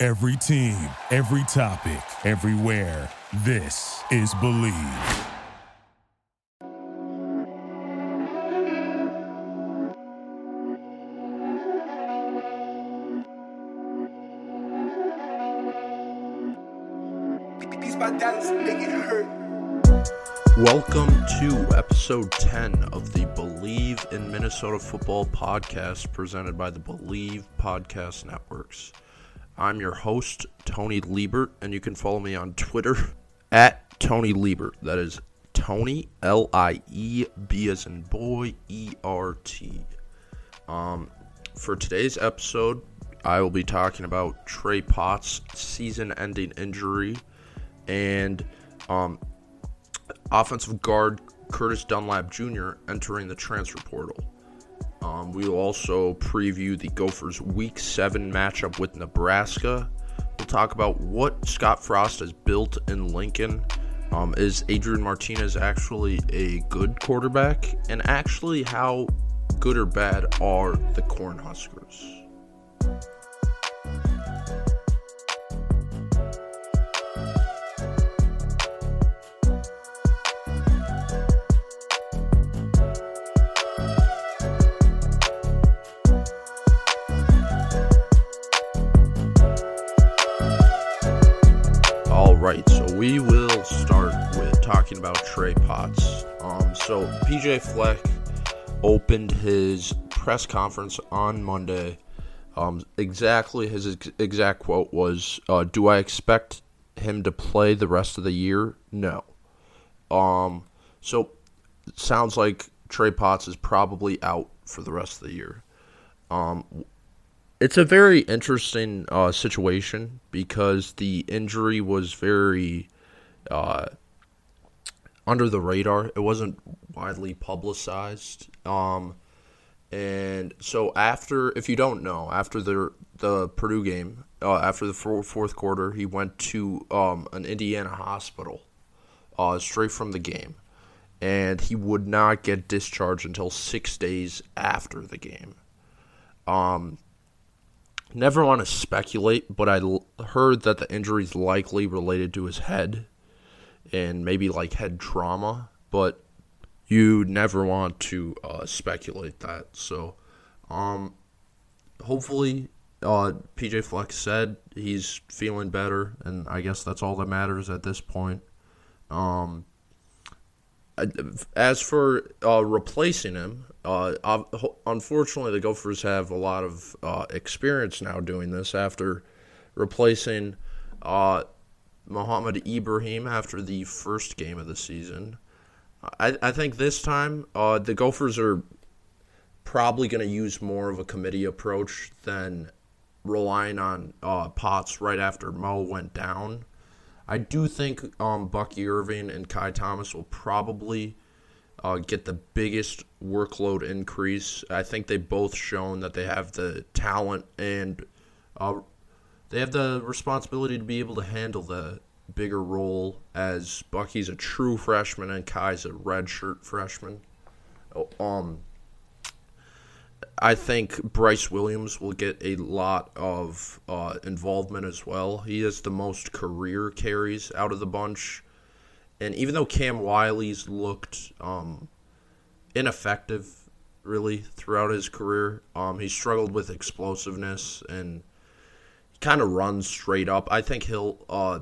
Every team, every topic, everywhere. This is Believe. Welcome to episode 10 of the Believe in Minnesota Football podcast presented by the Believe Podcast Networks. I'm your host, Tony Liebert, and you can follow me on Twitter at Tony Liebert. That is Tony, L I E B as in boy, E R T. Um, for today's episode, I will be talking about Trey Potts' season ending injury and um, offensive guard Curtis Dunlap Jr. entering the transfer portal. Um, we will also preview the Gophers' Week 7 matchup with Nebraska. We'll talk about what Scott Frost has built in Lincoln. Um, is Adrian Martinez actually a good quarterback? And actually, how good or bad are the Cornhuskers? So PJ Fleck opened his press conference on Monday. Um, exactly his ex- exact quote was, uh, "Do I expect him to play the rest of the year? No." Um, so sounds like Trey Potts is probably out for the rest of the year. Um, it's a very interesting uh, situation because the injury was very uh, under the radar. It wasn't widely publicized. Um, and so after, if you don't know, after the the Purdue game, uh, after the fourth quarter, he went to um, an Indiana hospital uh, straight from the game, and he would not get discharged until six days after the game. Um, never want to speculate, but I l- heard that the injury is likely related to his head and maybe like head trauma, but you never want to uh, speculate that. So, um, hopefully, uh, PJ Fleck said he's feeling better, and I guess that's all that matters at this point. Um, as for uh, replacing him, uh, unfortunately, the Gophers have a lot of uh, experience now doing this after replacing uh, Mohamed Ibrahim after the first game of the season. I, I think this time uh, the Gophers are probably going to use more of a committee approach than relying on uh, Potts right after Mo went down. I do think um, Bucky Irving and Kai Thomas will probably uh, get the biggest workload increase. I think they both shown that they have the talent and uh, they have the responsibility to be able to handle the bigger role as Bucky's a true freshman and Kai's a redshirt freshman. Um, I think Bryce Williams will get a lot of uh, involvement as well. He has the most career carries out of the bunch. And even though Cam Wiley's looked um, ineffective really throughout his career, um, he struggled with explosiveness and kind of runs straight up. I think he'll uh,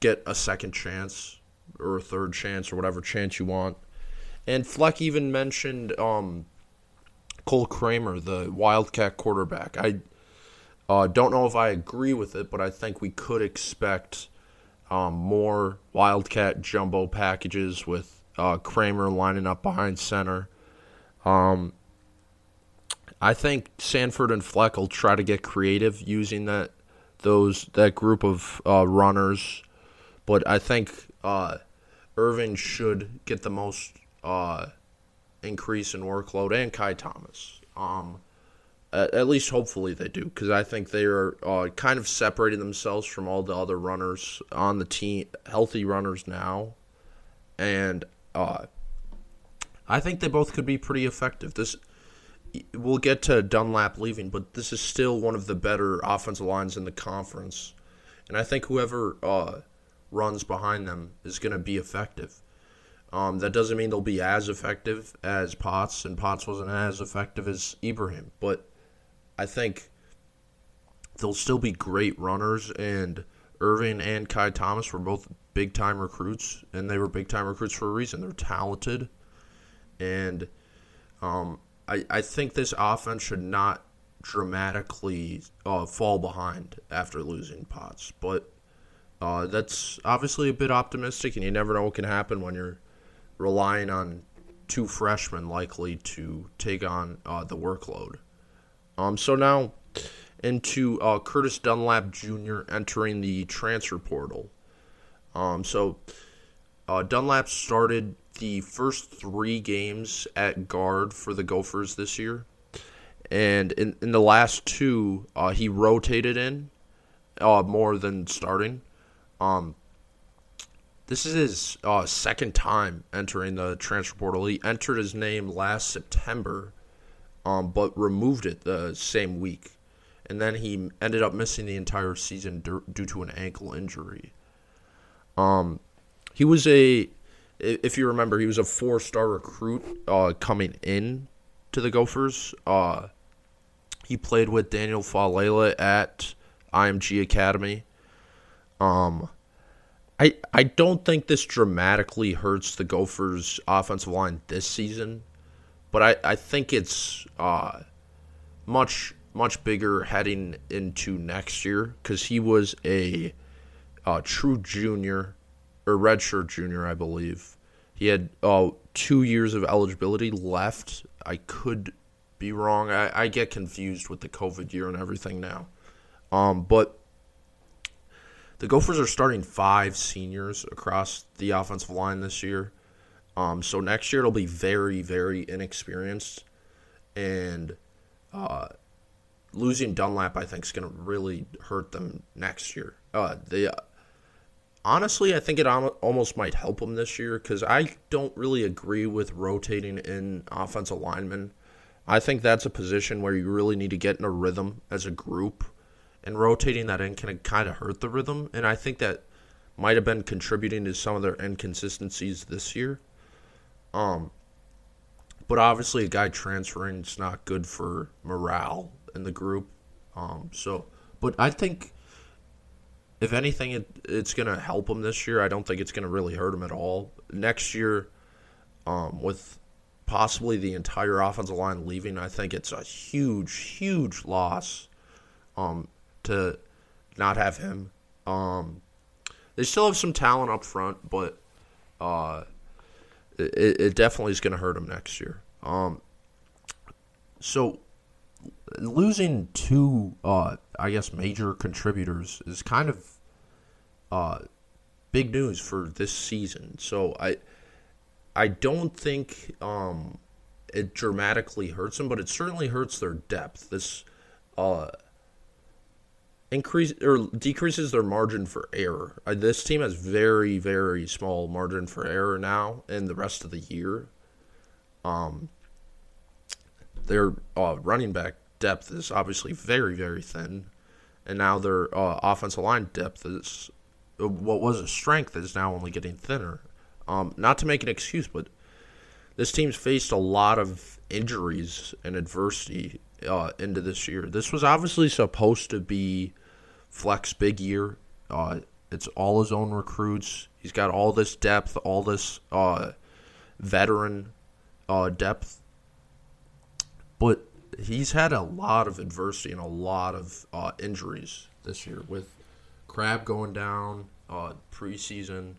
get a second chance or a third chance or whatever chance you want. And Fleck even mentioned um, Cole Kramer, the Wildcat quarterback. I uh, don't know if I agree with it, but I think we could expect um, more Wildcat jumbo packages with uh, Kramer lining up behind center. Um, I think Sanford and Fleck will try to get creative using that those that group of uh, runners, but I think uh, Irving should get the most uh, increase in workload, and Kai Thomas. Um, at, at least hopefully they do, because I think they are uh, kind of separating themselves from all the other runners on the team, healthy runners now, and uh, I think they both could be pretty effective. This we'll get to Dunlap leaving, but this is still one of the better offensive lines in the conference, and I think whoever uh, runs behind them is going to be effective. Um, that doesn't mean they'll be as effective as Potts, and Potts wasn't as effective as Ibrahim, but I think they'll still be great runners. And Irving and Kai Thomas were both big time recruits, and they were big time recruits for a reason. They're talented, and um, I I think this offense should not dramatically uh, fall behind after losing Potts, but uh, that's obviously a bit optimistic, and you never know what can happen when you're relying on two freshmen likely to take on uh, the workload. Um, so now into uh, Curtis Dunlap Jr. entering the transfer portal. Um, so uh, Dunlap started the first three games at guard for the Gophers this year. And in, in the last two, uh, he rotated in uh, more than starting. Um, this is his uh, second time entering the transfer portal. He entered his name last September, um, but removed it the same week. And then he ended up missing the entire season due to an ankle injury. Um, he was a, if you remember, he was a four-star recruit uh, coming in to the Gophers. Uh, he played with Daniel Faalele at IMG Academy. Um, I I don't think this dramatically hurts the Gophers' offensive line this season, but I, I think it's uh, much much bigger heading into next year because he was a, a, true junior or redshirt junior, I believe. He had uh, two years of eligibility left. I could be wrong. I, I get confused with the COVID year and everything now. Um, but the Gophers are starting five seniors across the offensive line this year. Um, so next year it'll be very, very inexperienced, and uh, losing Dunlap I think is going to really hurt them next year. Uh, they uh, honestly I think it almost might help them this year because I don't really agree with rotating in offensive linemen. I think that's a position where you really need to get in a rhythm as a group and rotating that in can kind of hurt the rhythm. And I think that might have been contributing to some of their inconsistencies this year. Um, but obviously, a guy transferring is not good for morale in the group. Um, so, but I think if anything, it, it's going to help him this year. I don't think it's going to really hurt him at all. Next year, um, with possibly the entire offensive line leaving, I think it's a huge, huge loss. Um, to not have him. Um, they still have some talent up front, but uh, it, it definitely is going to hurt them next year. Um, so losing two, uh, I guess, major contributors is kind of uh, big news for this season. So I, I don't think um, it dramatically hurts them, but it certainly hurts their depth. This uh, increase or decreases their margin for error. Uh, this team has very very small margin for error now and the rest of the year. Um, their uh, running back depth is obviously very very thin, and now their uh, offensive line depth is what was a strength is now only getting thinner. Um, not to make an excuse, but this team's faced a lot of injuries and adversity uh, into this year. This was obviously supposed to be Fleck's big year. Uh, it's all his own recruits. He's got all this depth, all this uh, veteran uh, depth. But he's had a lot of adversity and a lot of uh, injuries this year with Crab going down uh, preseason,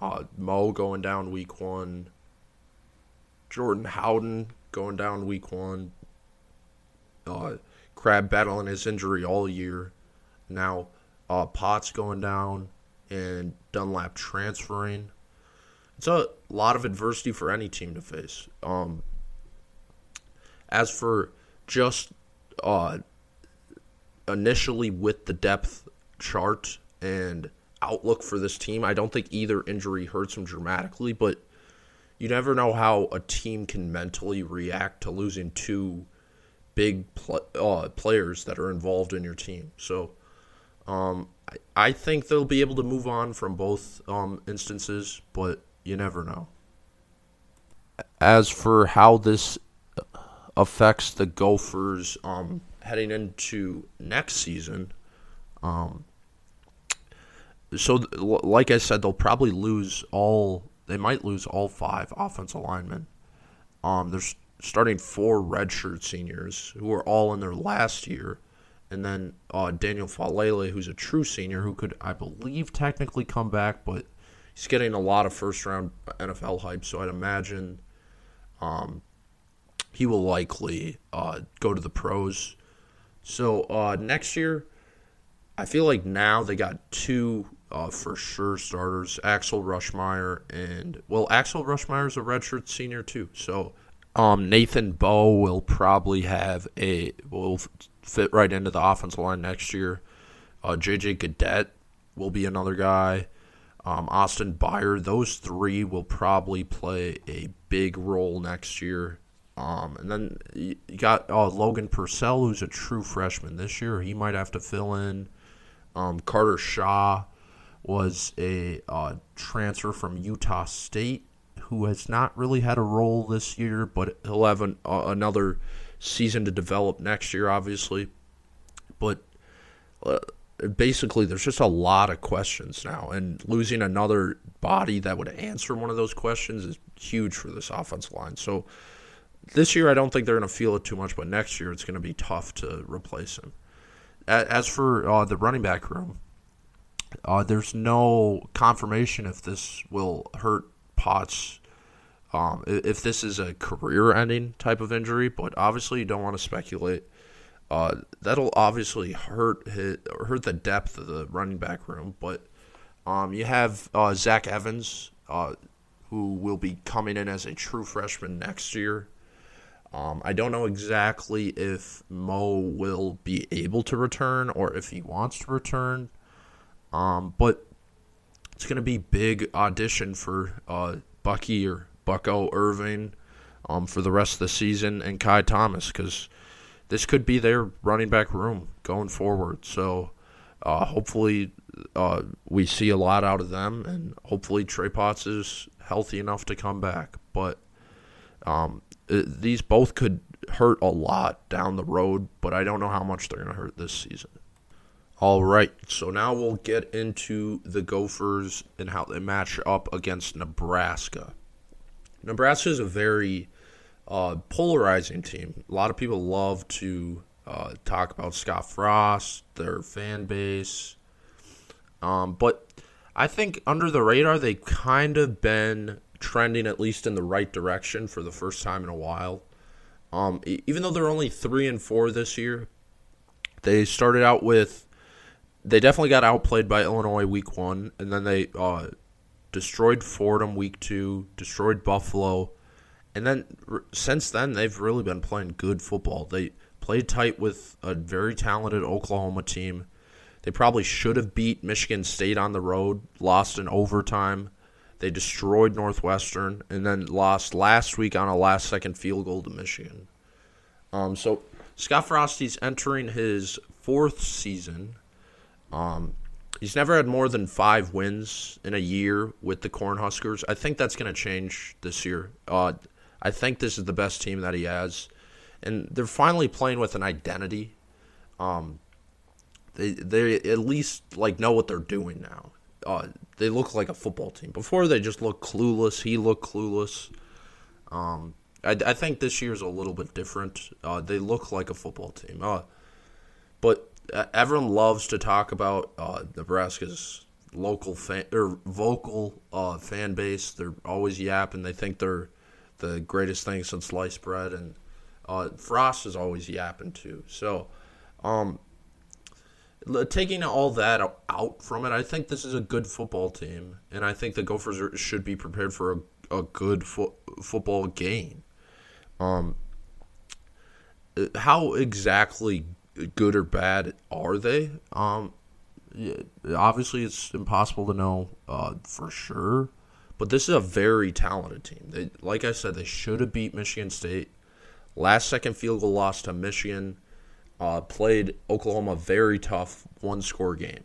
uh, Mo going down week one, Jordan Howden going down week one, Uh, Crab battling his injury all year Now, uh, Potts going down and Dunlap transferring. It's a lot of adversity for any team to face. Um, as for just uh, initially with the depth chart and outlook for this team, I don't think either injury hurts them dramatically, but you never know how a team can mentally react to losing two big pl- uh, players that are involved in your team. So um, I, I, think they'll be able to move on from both um, instances, but you never know. As for how this affects the Gophers um, heading into next season, um, so like I said, they'll probably lose all. They might lose all five offensive linemen. Um, there's starting four redshirt seniors who are all in their last year, and then uh, Daniel Faalele, who's a true senior who could, I believe, technically come back, but he's getting a lot of first round NFL hype. So I'd imagine um, he will likely uh, go to the pros. So uh, next year, I feel like now they got two uh, for sure starters: Axel Ruschmeyer and well, Axel Ruschmeyer is a redshirt senior too. So um, Nathan Boe will probably have a will fit right into the offensive line next year. Uh, JJ Gadet will be another guy. Um, Austin Beier, those three will probably play a big role next year. Um, and then you got uh, Logan Purcell, who's a true freshman this year. He might have to fill in. Um, Carter Shaw was a uh, transfer from Utah State who has not really had a role this year, but he'll have an, uh, another season to develop next year, obviously. But uh, basically, there's just a lot of questions now, and losing another body that would answer one of those questions is huge for this offensive line. So this year, I don't think they're going to feel it too much, but next year, it's going to be tough to replace him. As for uh, the running back room, uh, there's no confirmation if this will hurt Potts um, if this is a career-ending type of injury, but obviously you don't want to speculate. Uh, that'll obviously hurt hurt the depth of the running back room, but um, you have uh, Zach Evans, uh, who will be coming in as a true freshman next year. Um, I don't know exactly if Mo will be able to return or if he wants to return, um, but it's going to be big audition for uh, Bucky or Bucko Irving um, for the rest of the season and Kai Thomas because this could be their running back room going forward. So uh, hopefully uh, we see a lot out of them, and hopefully Trey Potts is healthy enough to come back. But um, these both could hurt a lot down the road, but I don't know how much they're going to hurt this season. All right, so now we'll get into the Gophers and how they match up against Nebraska. Nebraska is a very uh, polarizing team. A lot of people love to uh, talk about Scott Frost, their fan base, um, but I think under the radar they've kind of been trending at least in the right direction for the first time in a while. Um, even though they're only three and four this year, they started out with they definitely got outplayed by Illinois week one, and then they uh, destroyed Fordham week two, destroyed Buffalo, and then since then they've really been playing good football. They played tight with a very talented Oklahoma team. They probably should have beat Michigan State on the road, lost in overtime. They destroyed Northwestern and then lost last week on a last second field goal to Michigan. Um, so Scott Frosty's entering his fourth season. Um, He's never had more than five wins in a year with the Cornhuskers. I think that's going to change this year. Uh, I think this is the best team that he has, and they're finally playing with an identity. Um, they they at least like know what they're doing now. Uh, they look like a football team. Before they just looked clueless. He looked clueless. Um, I, I think this year's a little bit different. Uh, they look like a football team. Uh, everyone loves to talk about uh, Nebraska's local fan or vocal uh, fan base. They're always yapping. They think they're the greatest thing since sliced bread, and uh, Frost is always yapping too. So, um, taking all that out from it, I think this is a good football team, and I think the Gophers are, should be prepared for a, a good fo- football game. Um, how exactly good or bad are they? Um, yeah, obviously, it's impossible to know uh, for sure, but this is a very talented team. They, like I said, they should have beat Michigan State. Last second field goal loss to Michigan uh, played Oklahoma very tough one score game.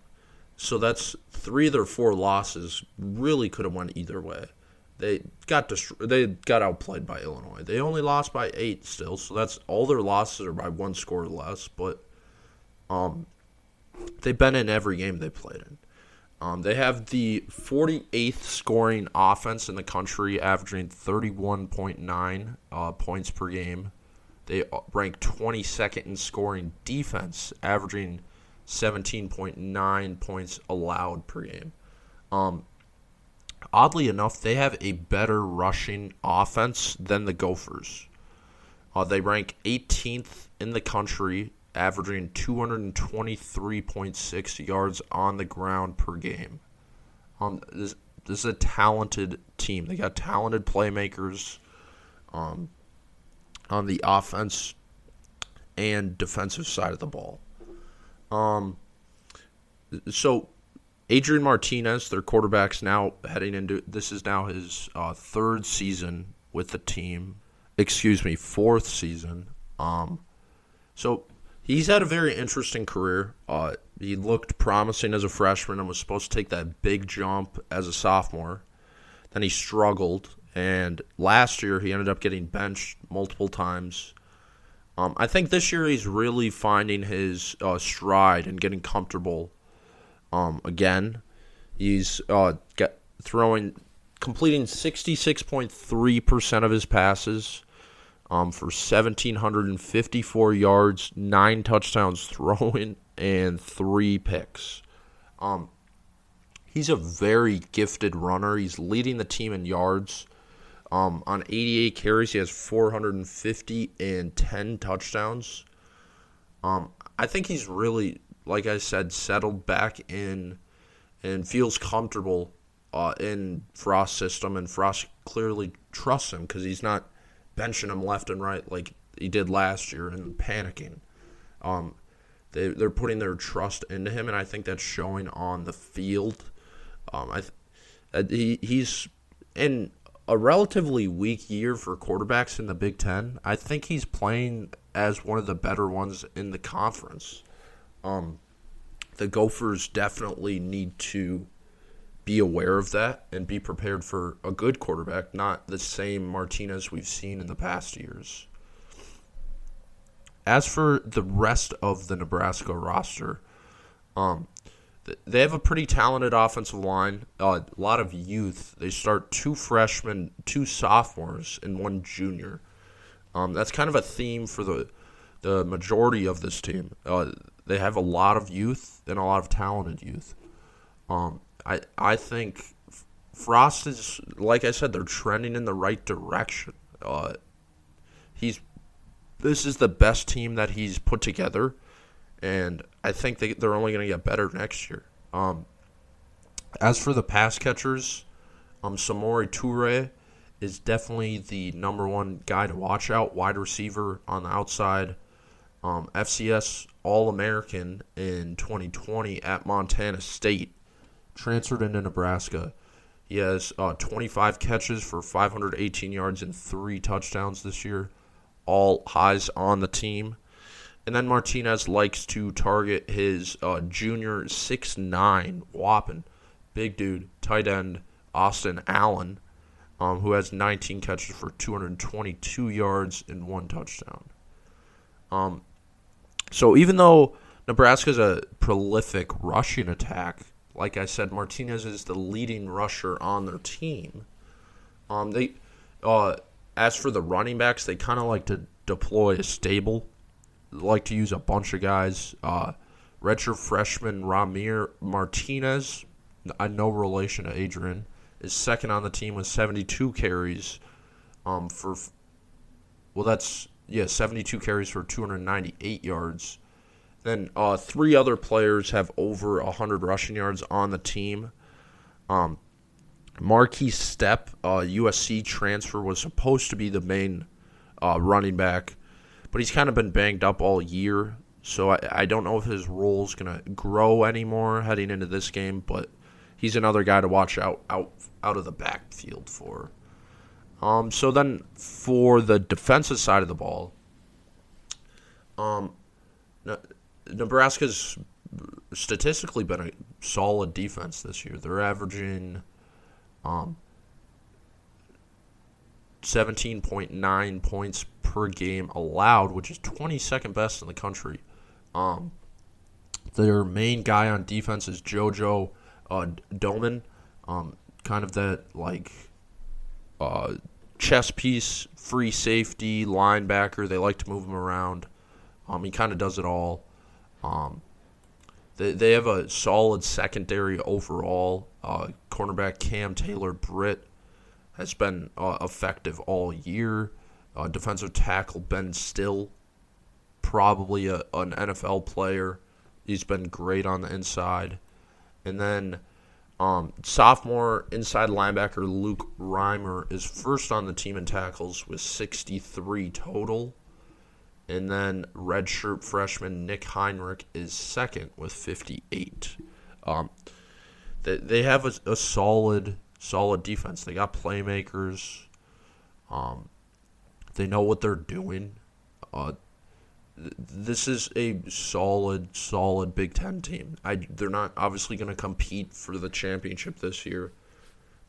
So that's three of their four losses really could have went either way. They got dist- they got outplayed by Illinois. They only lost by eight still, so that's all their losses are by one score or less. But um, they've been in every game they played in. Um, they have the 48th scoring offense in the country, averaging 31.9 uh, points per game. They rank 22nd in scoring defense, averaging 17.9 points allowed per game. Um, oddly enough, they have a better rushing offense than the Gophers. Uh, they rank 18th in the country, averaging 223.6 yards on the ground per game. Um, this, this is a talented team. They got talented playmakers. Um, on the offense and defensive side of the ball. Um, so Adrian Martinez, their quarterback's now heading into this is now his uh, third season with the team. Excuse me, fourth season. Um, so he's had a very interesting career. Uh, he looked promising as a freshman and was supposed to take that big jump as a sophomore. Then he struggled and last year, he ended up getting benched multiple times. Um, I think this year he's really finding his uh, stride and getting comfortable. Um, again, he's uh, throwing, completing 66.3% of his passes um, for 1,754 yards, nine touchdowns throwing, and three picks. Um, he's a very gifted runner. He's leading the team in yards. Um, on 88 carries, he has 450 and 10 touchdowns. Um, I think he's really, like I said, settled back in and feels comfortable uh, in Frost's system, and Frost clearly trusts him because he's not benching him left and right like he did last year and panicking. Um, they they're putting their trust into him, and I think that's showing on the field. Um, I uh, he he's in a relatively weak year for quarterbacks in the Big Ten. I think he's playing as one of the better ones in the conference. Um, the Gophers definitely need to be aware of that and be prepared for a good quarterback, not the same Martinez we've seen in the past years. As for the rest of the Nebraska roster, um, they have a pretty talented offensive line, a lot of youth. They start two freshmen, two sophomores, and one junior. Um, that's kind of a theme for the the majority of this team. Uh, they have a lot of youth and a lot of talented youth. Um, I I think Frost is like I said, they're trending in the right direction. Uh, he's this is the best team that he's put together and I think they, they're only going to get better next year. Um, as for the pass catchers, um, Samori Toure is definitely the number one guy to watch out. Wide receiver on the outside. Um, FCS All American in 2020 at Montana State. Transferred into Nebraska. He has uh, 25 catches for 518 yards and three touchdowns this year. All highs on the team. And then Martinez likes to target his uh, junior six nine whopping big dude tight end Austin Allen, um, who has 19 catches for 222 yards and one touchdown. Um, so even though Nebraska's a prolific rushing attack, like I said, Martinez is the leading rusher on their team. Um, they, uh, as for the running backs, they kind of like to deploy a stable like to use a bunch of guys. Uh, freshman Ramir Martinez, I no relation to Adrian, is second on the team with 72 carries. Um, for well, that's yeah, 72 carries for 298 yards, Then uh, three other players have over 100 rushing yards on the team. Um, Markese Stepp, uh, USC transfer, was supposed to be the main uh, running back, but he's kind of been banged up all year. So I, I don't know if his role is going to grow anymore heading into this game, but he's another guy to watch out out out of the backfield for. Um, so then for the defensive side of the ball, um, Nebraska's statistically been a solid defense this year. They're averaging um, 17.9 points per game allowed, which is 22nd best in the country. Um, their main guy on defense is JoJo uh, Domann, um, kind of that like uh, chess piece, free safety, linebacker. They like to move him around. Um, he kind of does it all. Um, they, they have a solid secondary overall. Uh, cornerback Cam Taylor Britt has been uh, effective all year. Uh, defensive tackle Ben Still, probably a, an NFL player. He's been great on the inside. And then um, sophomore inside linebacker Luke Reimer is first on the team in tackles with 63 total. And then redshirt freshman Nick Henrich is second with 58. Um, they, they have a, a solid solid defense. They got playmakers. Um, they know what they're doing. Uh, this is a solid, solid Big Ten team. I, they're not obviously going to compete for the championship this year,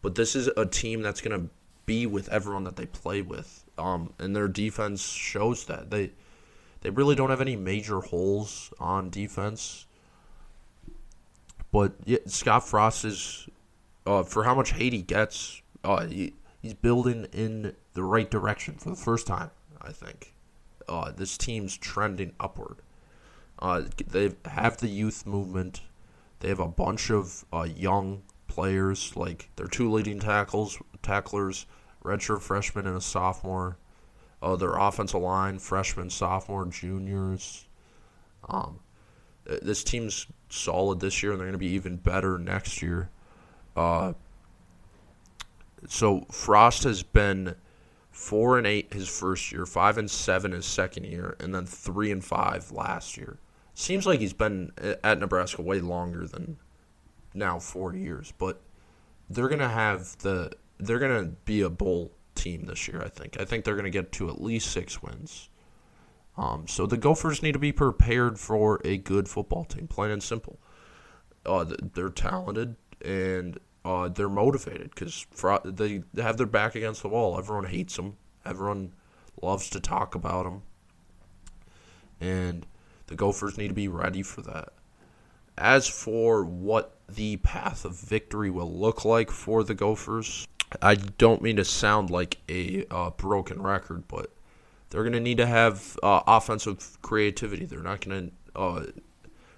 but this is a team that's going to be with everyone that they play with. Um, and their defense shows that they they really don't have any major holes on defense. But yeah, Scott Frost is, uh, for how much hate he gets, uh, he, he's building in the right direction for the first time. I think uh, this team's trending upward. Uh, they have the youth movement. They have a bunch of uh, young players, like their two leading tackles, tacklers, redshirt freshman and a sophomore. Uh, their offensive line, freshmen, sophomore, juniors. Um, this team's solid this year, and they're going to be even better next year. Uh, so Frost has been four and eight his first year, five and seven his second year, and then three and five last year. Seems like he's been at Nebraska way longer than now four years, but they're gonna have the they're gonna be a bowl team this year. I think. I think they're gonna get to at least six wins. Um, so the Gophers need to be prepared for a good football team, plain and simple. Uh, they're talented and uh, they're motivated because they have their back against the wall. Everyone hates them. Everyone loves to talk about them, and the Gophers need to be ready for that. As for what the path of victory will look like for the Gophers, I don't mean to sound like a uh, broken record, but they're going to need to have uh, offensive creativity. They're not going to. Uh,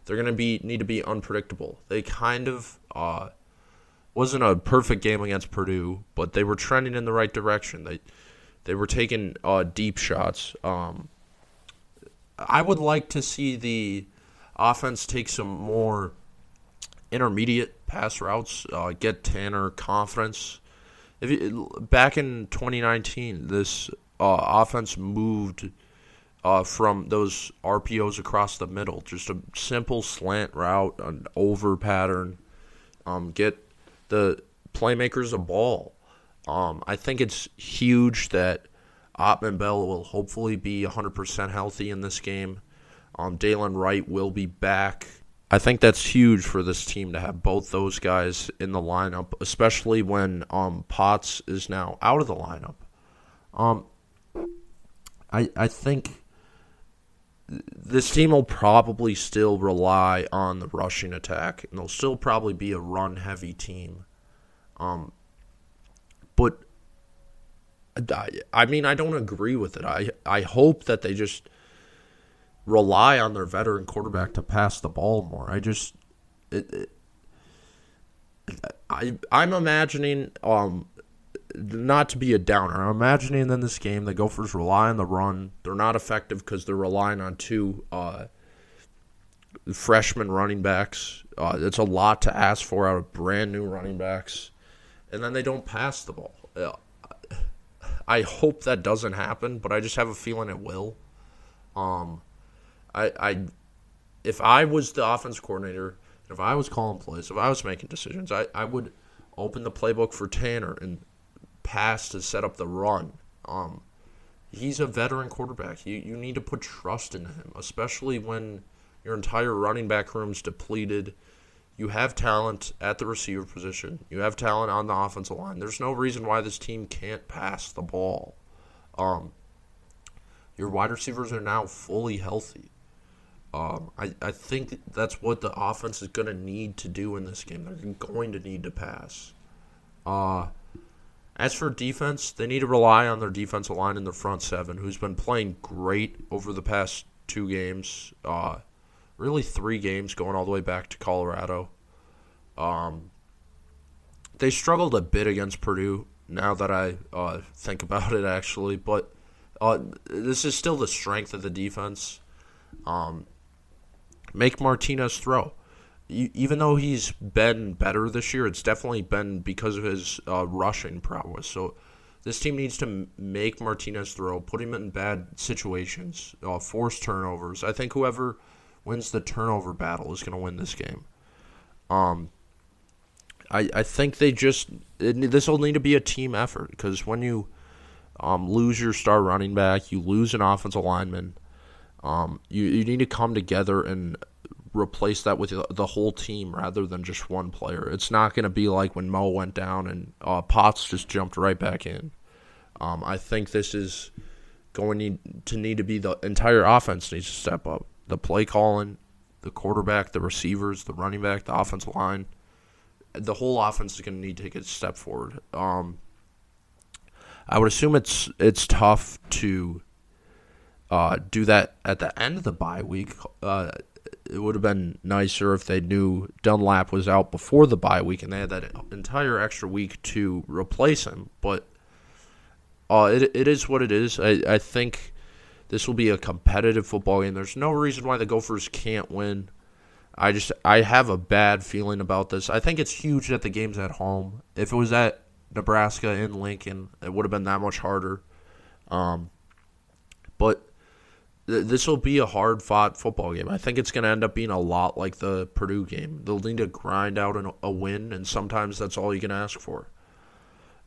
they're going to be need to be unpredictable. They kind of uh, wasn't a perfect game against Purdue, but they were trending in the right direction. They they were taking uh, deep shots. Um, I would like to see the offense take some more intermediate pass routes, uh, get Tanner confidence. If you, back in 2019, this uh, offense moved uh, from those RPOs across the middle. Just a simple slant route, an over pattern. Um, get the playmakers a ball. Um, I think it's huge that Autman-Bell will hopefully be 100% healthy in this game. Um, Dylan Wright will be back. I think that's huge for this team to have both those guys in the lineup, especially when um, Potts is now out of the lineup. Um, I I think this team will probably still rely on the rushing attack, and they'll still probably be a run heavy team. Um, but I, I mean, I don't agree with it. I I hope that they just rely on their veteran quarterback to pass the ball more. I just it, it, I I'm imagining um not to be a downer. I'm imagining in this game the Gophers rely on the run. They're not effective because they're relying on two uh, freshman running backs. Uh, it's a lot to ask for out of brand new running backs, and then they don't pass the ball. Uh, I hope that doesn't happen, but I just have a feeling it will. Um, I, I, if I was the offense coordinator, if I was calling plays, if I was making decisions, I, I would open the playbook for Tanner and pass to set up the run. Um, he's a veteran quarterback. You you need to put trust in him, especially when your entire running back room's depleted. You have talent at the receiver position. You have talent on the offensive line. There's no reason why this team can't pass the ball. Um, your wide receivers are now fully healthy. Um, I, I think that's what the offense is going to need to do in this game. They're going to need to pass. Uh, as for defense, they need to rely on their defensive line in the front seven, who's been playing great over the past two games. Uh, really, three games going all the way back to Colorado. Um, they struggled a bit against Purdue. Now that I uh, think about it, actually, but uh, this is still the strength of the defense. Um, make Martinez throw even though he's been better this year, it's definitely been because of his uh, rushing prowess. So this team needs to make Martinez throw, put him in bad situations, uh, force turnovers. I think whoever wins the turnover battle is going to win this game. Um, I I think they just this will need to be a team effort because when you um, lose your star running back, you lose an offensive lineman. Um, you you need to come together and replace that with the whole team rather than just one player. It's not going to be like when Mo went down and uh, Potts just jumped right back in. Um, I think this is going to need to be the entire offense needs to step up. The play calling, the quarterback, the receivers, the running back, the offensive line. The whole offense is going to need to take a step forward. Um, I would assume it's it's tough to uh, do that at the end of the bye week. Uh, it would have been nicer if they knew Dunlap was out before the bye week and they had that entire extra week to replace him. But uh, it it is what it is. I, I think this will be a competitive football game. There's no reason why the Gophers can't win. I just I have a bad feeling about this. I think it's huge that the game's at home. If it was at Nebraska in Lincoln, it would have been that much harder. Um, but this will be a hard fought football game. I think it's going to end up being a lot like the Purdue game. They'll need to grind out an, a win, and sometimes that's all you can ask for.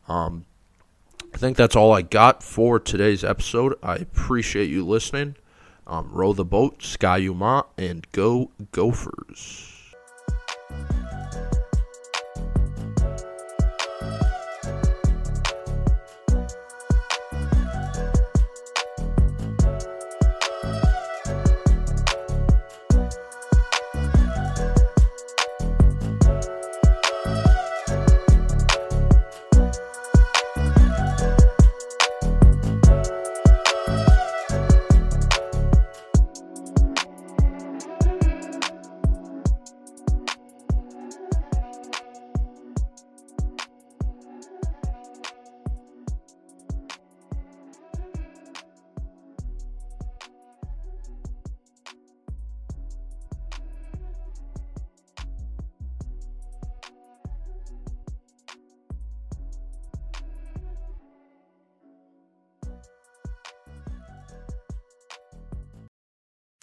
Um, I think that's all I got for today's episode. I appreciate you listening. Um, row the boat, Ski-U-Mah, and go Gophers.